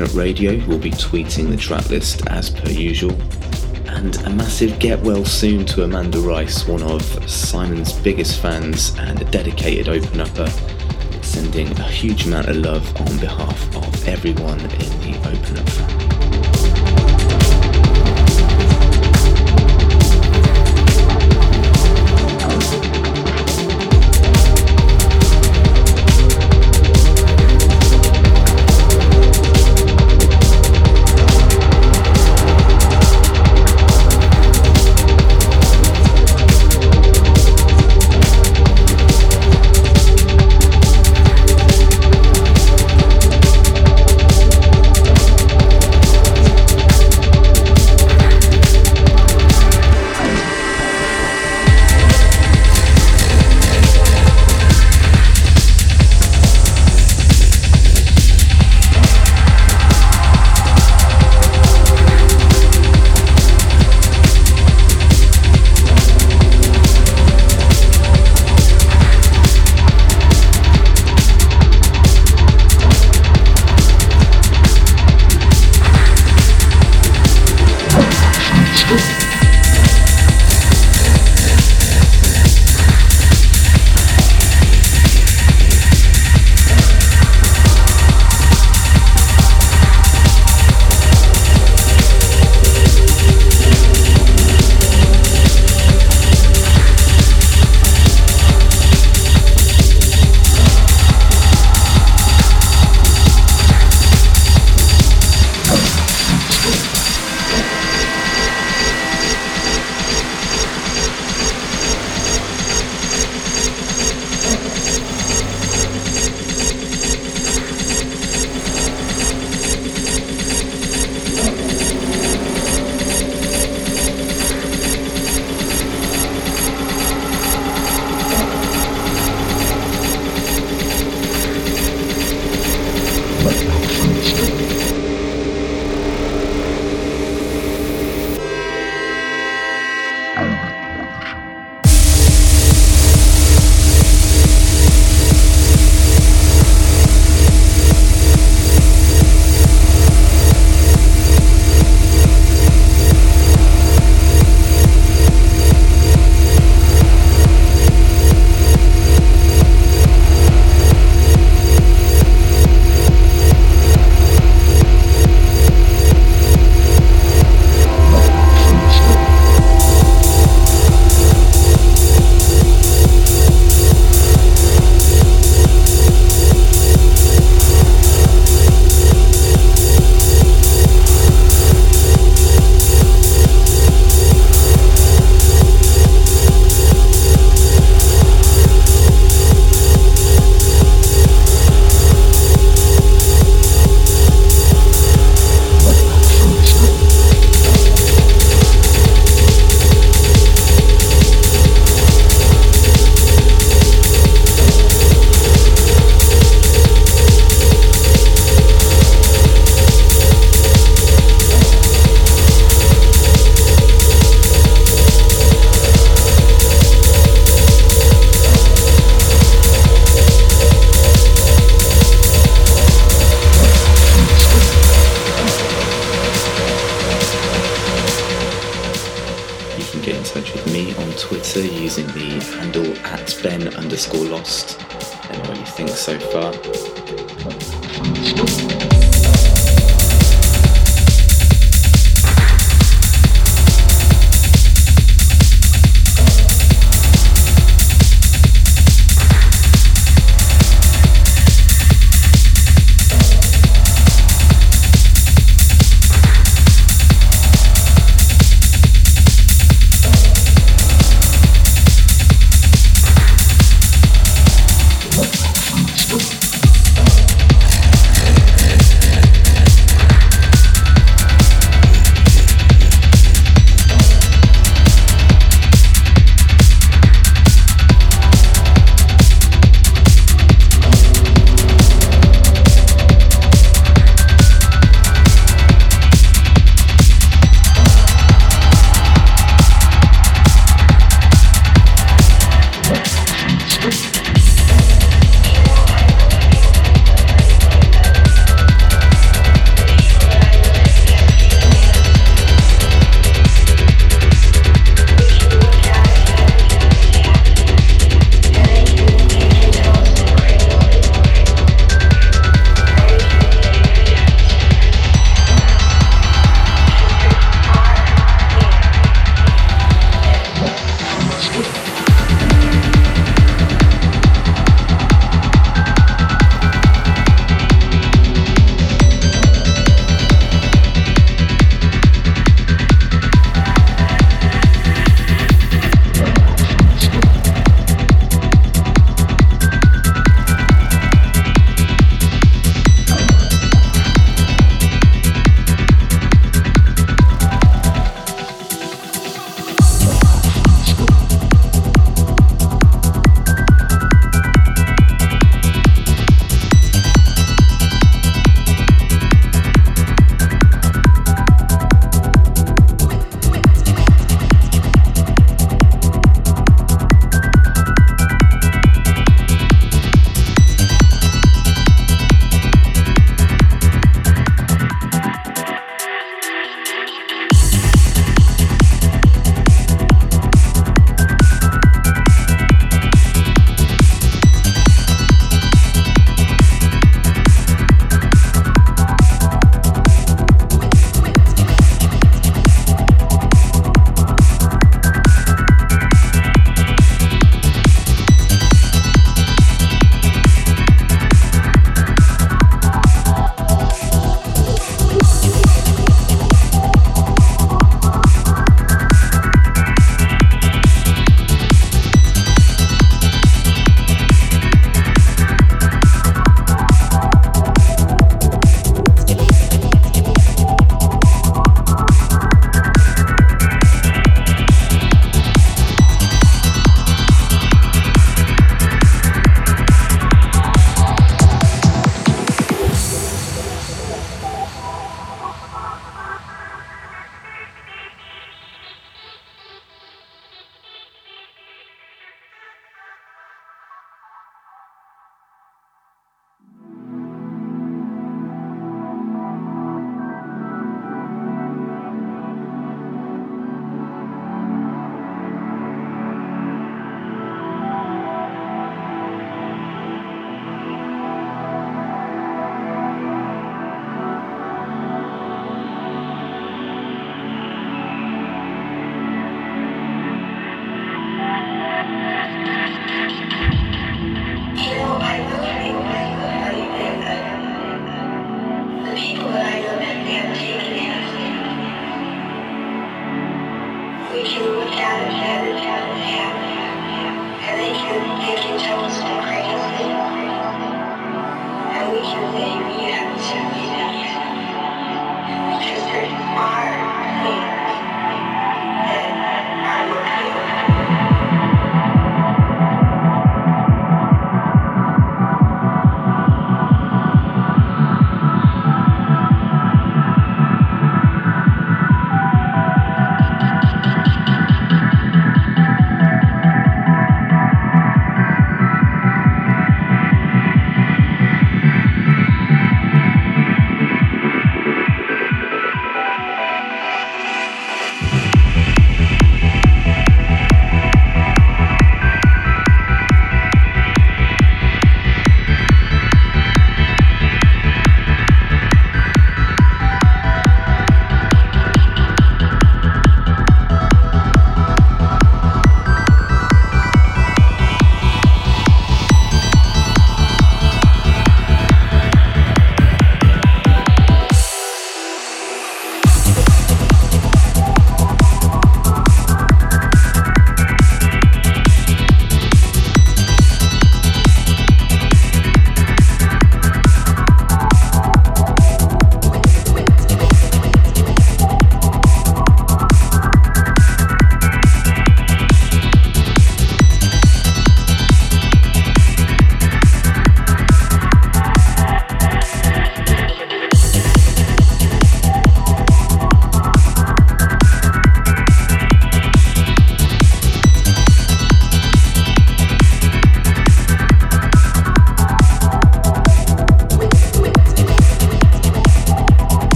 Up Radio, will be tweeting the tracklist as per usual. And a massive get well soon to Amanda Rice, one of Simon's biggest fans and a dedicated Open Upper, sending a huge amount of love on behalf of everyone in the Open Up family.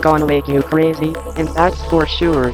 Gonna make you crazy, and that's for sure.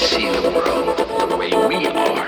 see the world the way we are.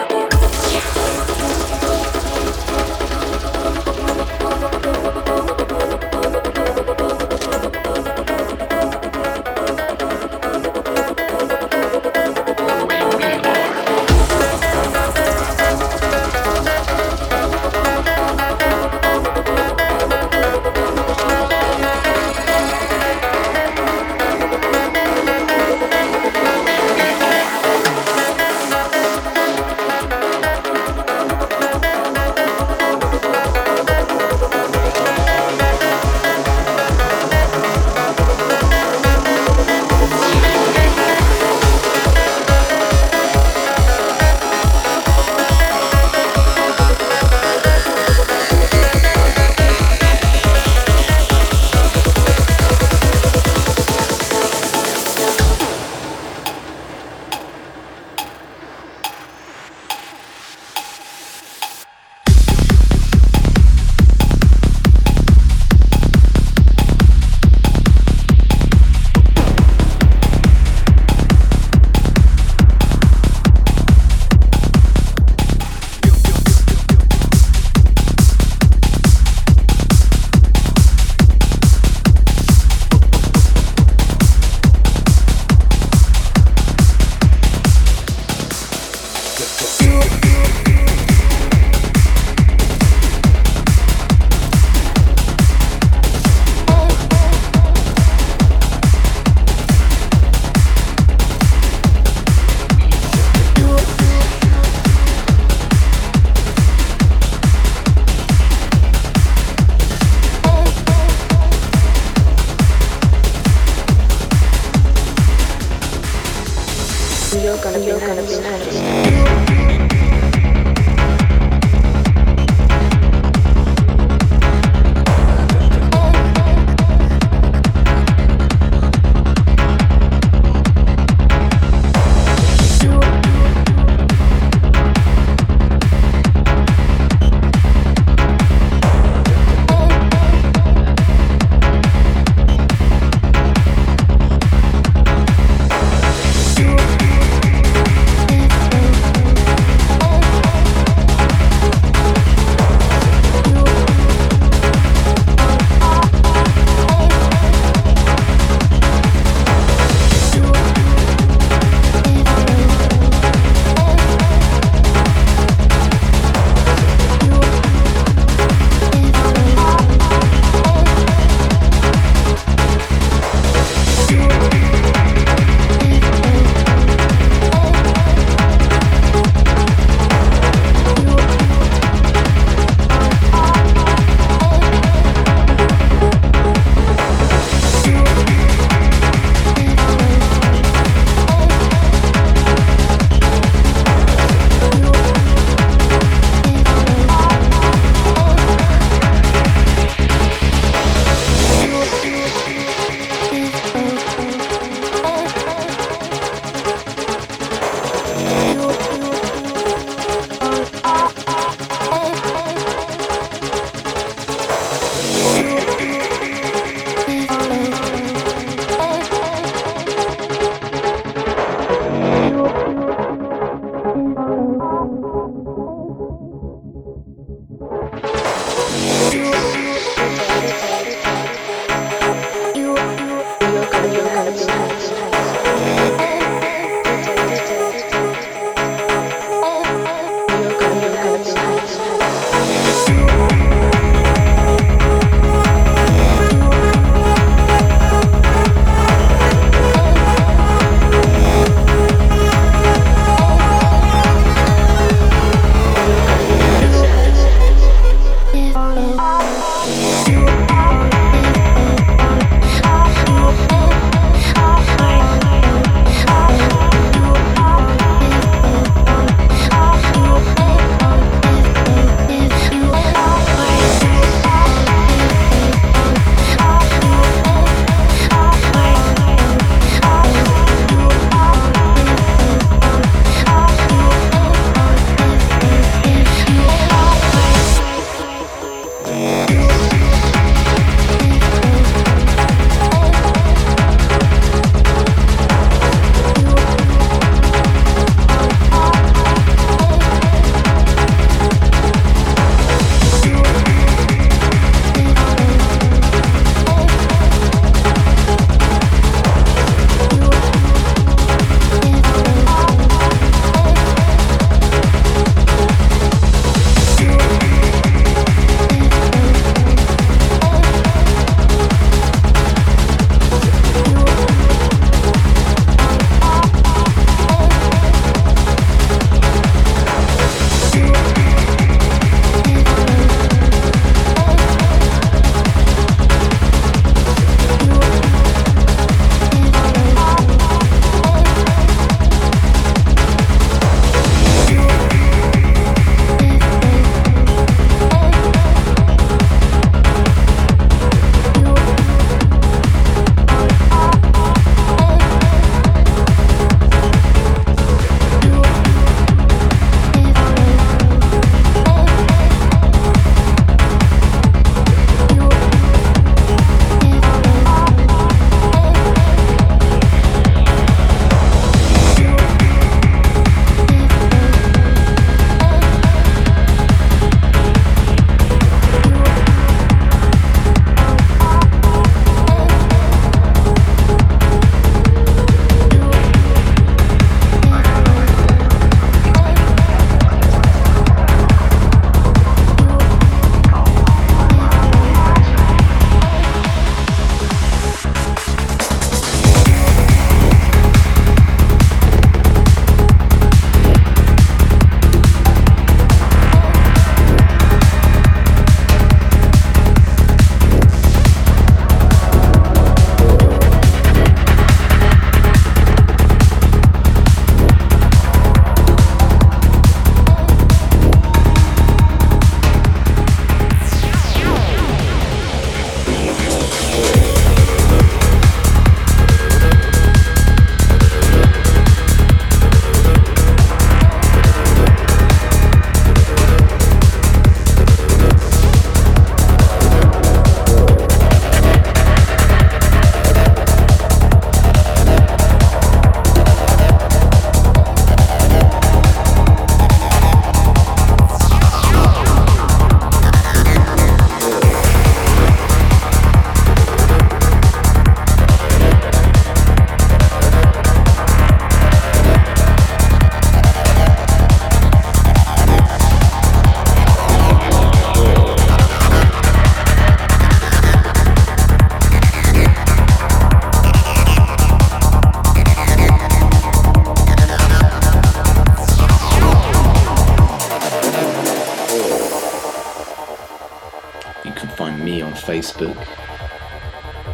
Facebook,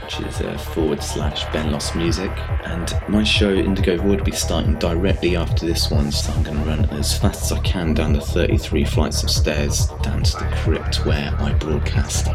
which is uh, forward slash Ben Lost Music. And my show Indigo Void will be starting directly after this one, so I'm going to run as fast as I can down the 33 flights of stairs down to the crypt where I broadcast.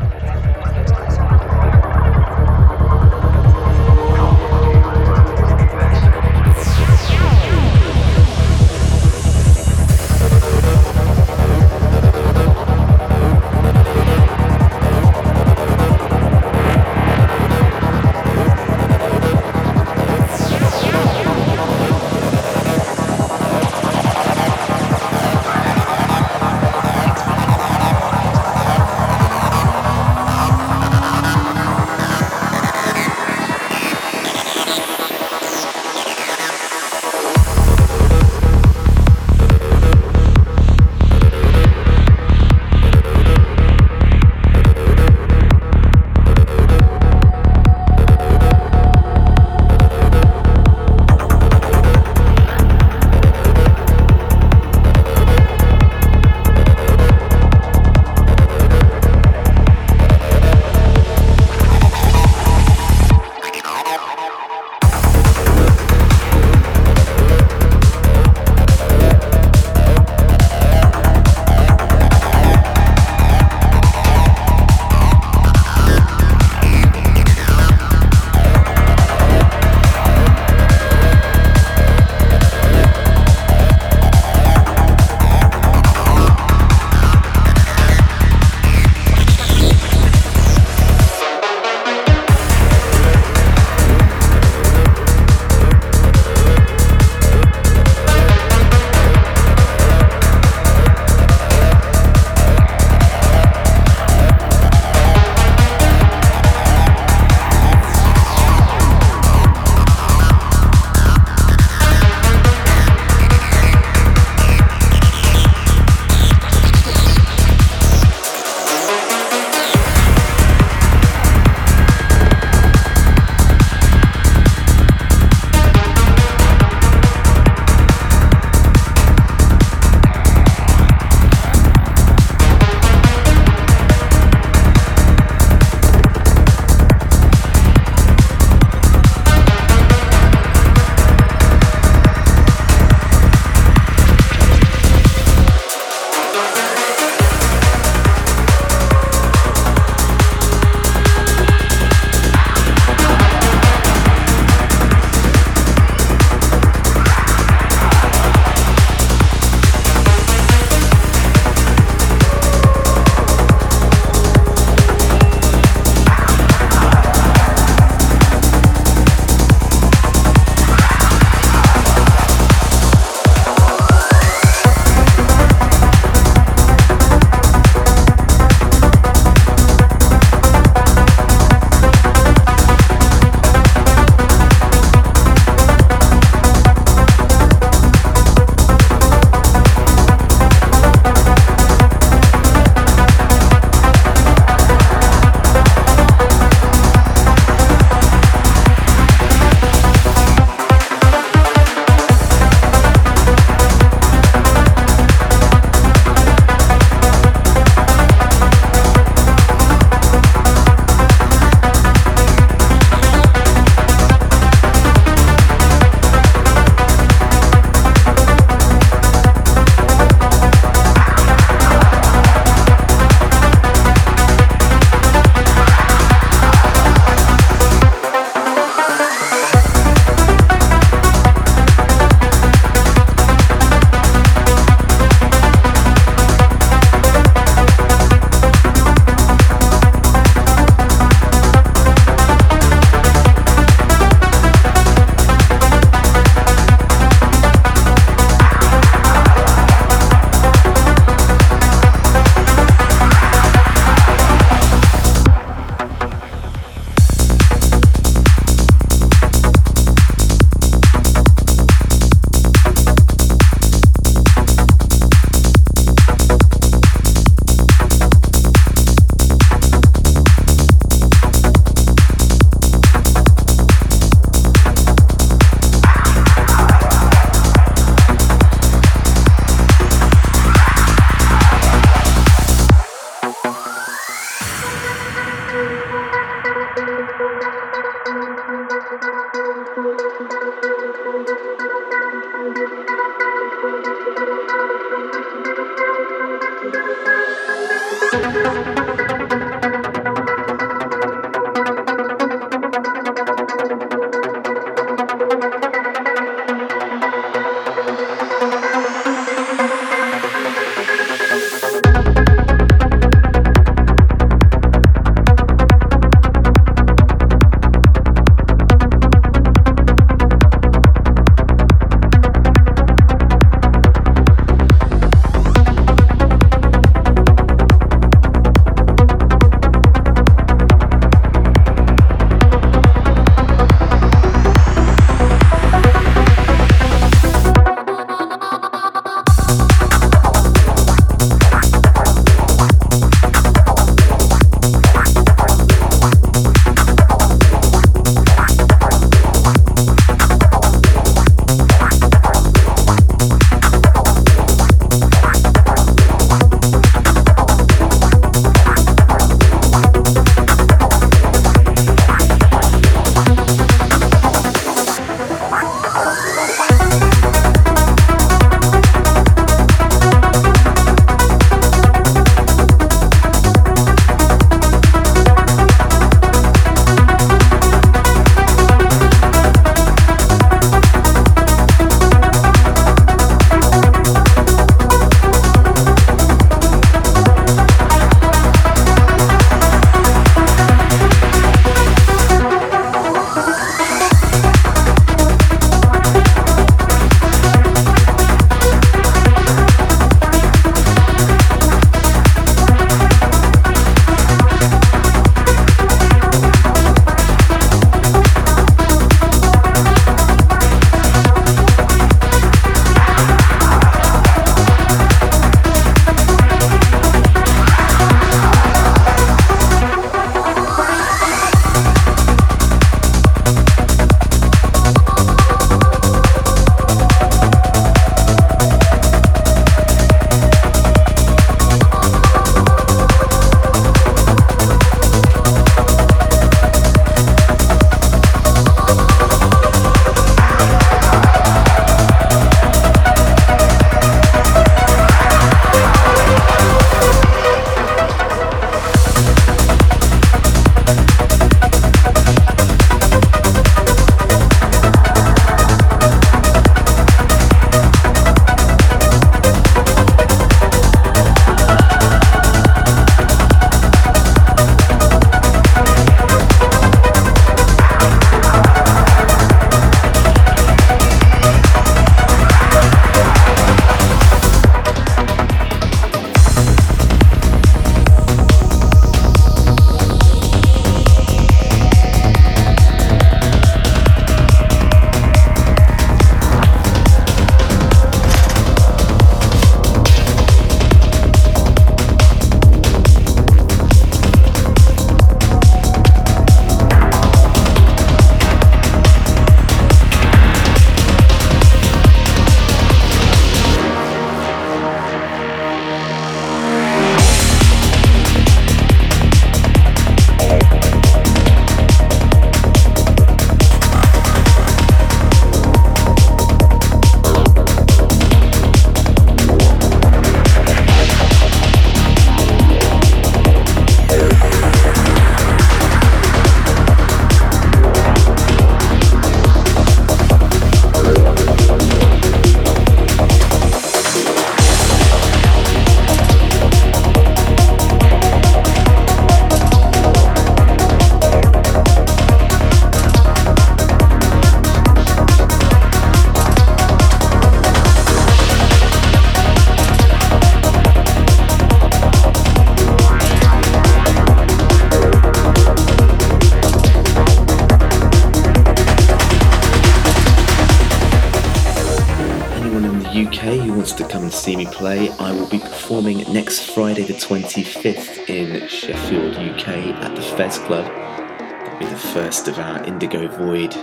Wants to come and see me play, I will be performing next Friday the 25th in Sheffield, UK at the Fez Club. That'll be the first of our Indigo Void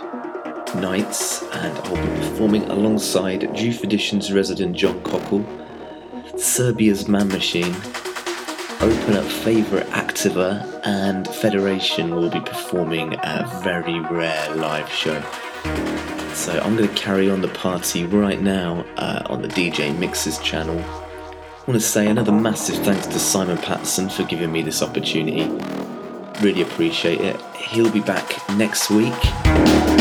nights, and I'll be performing alongside Juve Edition's resident John Cockle, Serbia's Man Machine, Open Up Favourite Activa, and Federation will be performing a very rare live show. So I'm going to carry on the party right now uh, on the DJ Mixes channel. I want to say another massive thanks to Simon Patterson for giving me this opportunity. Really appreciate it. He'll be back next week.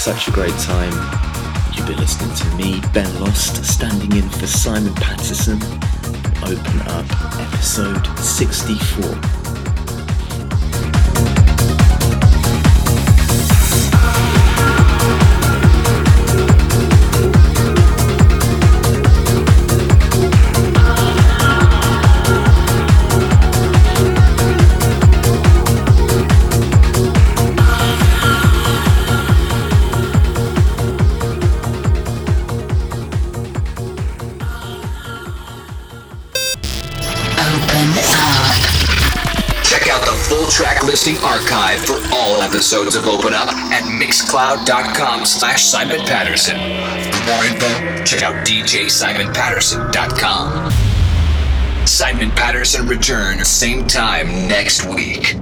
Such a great time. You've been listening to me, Ben Lost, standing in for Simon Patterson. Open up episode 64. Archive for all episodes of Open Up at mixcloud.com slash Simon Patterson. For more info, check out djsimonpatterson.com. Simon Patterson returns same time next week.